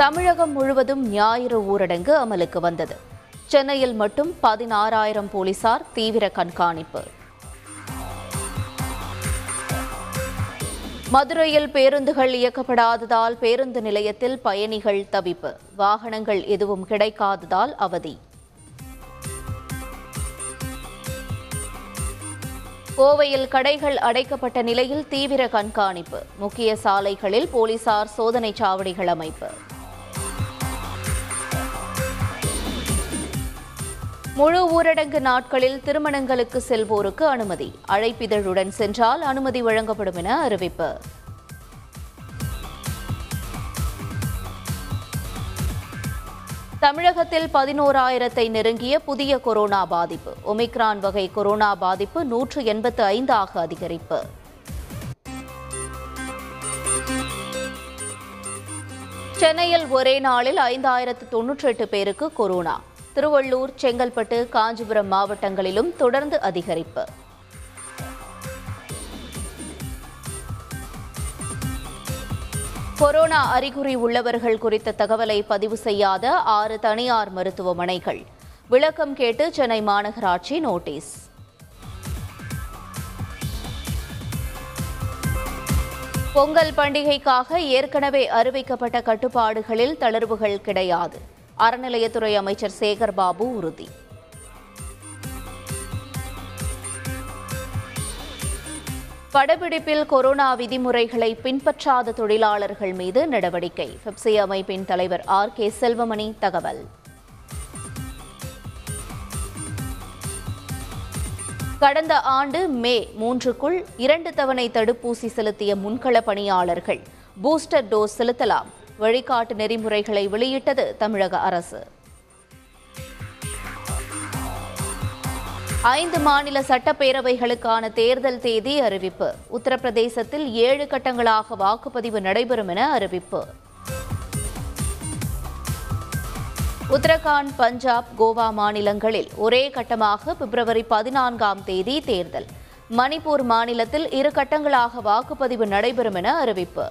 தமிழகம் முழுவதும் ஞாயிறு ஊரடங்கு அமலுக்கு வந்தது. சென்னையில் மட்டும் பதினாறாயிரம் போலீசார் தீவிர கண்காணிப்பு. மதுரையில் பேருந்துகள் இயக்கப்படாததால் பேருந்து நிலையத்தில் பயணிகள் தவிப்பு. வாகனங்கள் எதுவும் கிடைக்காததால் அவதி. கோவையில் கடைகள் அடைக்கப்பட்ட நிலையில் தீவிர கண்காணிப்பு. முக்கிய சாலைகளில் போலீசார் சோதனைச் சாவடிகள் அமைப்பு. முழு ஊரடங்கு நாட்களில் திருமணங்களுக்கு செல்வோருக்கு அனுமதி. அழைப்பிதழுடன் சென்றால் அனுமதி வழங்கப்படும் என அறிவிப்பு. தமிழகத்தில் பதினோராயிரத்தை நெருங்கிய புதிய கொரோனா பாதிப்பு. ஒமிக்ரான் வகை கொரோனா பாதிப்பு நூற்று எண்பத்து ஐந்தாக அதிகரிப்பு. சென்னையில் ஒரே நாளில் ஐந்தாயிரத்து தொன்னூற்றி எட்டு பேருக்கு கொரோனா. திருவள்ளூர் செங்கல்பட்டு காஞ்சிபுரம் மாவட்டங்களிலும் தொடர்ந்து அதிகரிப்பு. கொரோனா அறிகுறி உள்ளவர்கள் குறித்த தகவலை பதிவு செய்யாத ஆறு தனியார் மருத்துவமனைகள். விளக்கம் கேட்டு சென்னை மாநகராட்சி நோட்டீஸ். பொங்கல் பண்டிகைக்காக ஏற்கனவே அறிவிக்கப்பட்ட கட்டுப்பாடுகளில் தளர்வுகள் கிடையாது. அறநிலையத்துறை அமைச்சர் சேகர் பாபு உறுதி. படப்பிடிப்பில் கொரோனா விதிமுறைகளை பின்பற்றாத தொழிலாளர்கள் மீது நடவடிக்கை. பெப்சி அமைப்பின் தலைவர் ஆர் கே செல்வமணி தகவல். கடந்த ஆண்டு மே மூன்றுக்குள் இரண்டு தவணை தடுப்பூசி செலுத்திய முன்கள பணியாளர்கள் பூஸ்டர் டோஸ் செலுத்தலாம். வழிகாட்டு நெறிமுறைகளை வெளியிட்டது தமிழக அரசு. ஐந்து மாநில சட்டப்பேரவைகளுக்கான தேர்தல் தேதி அறிவிப்பு. உத்தரப்பிரதேசத்தில் ஏழு கட்டங்களாக வாக்குப்பதிவு நடைபெறும் என அறிவிப்பு. உத்தரகாண்ட் பஞ்சாப் கோவா மாநிலங்களில் ஒரே கட்டமாக பிப்ரவரி பதினான்காம் தேதி தேர்தல். மணிப்பூர் மாநிலத்தில் இரு கட்டங்களாக வாக்குப்பதிவு நடைபெறும் என அறிவிப்பு.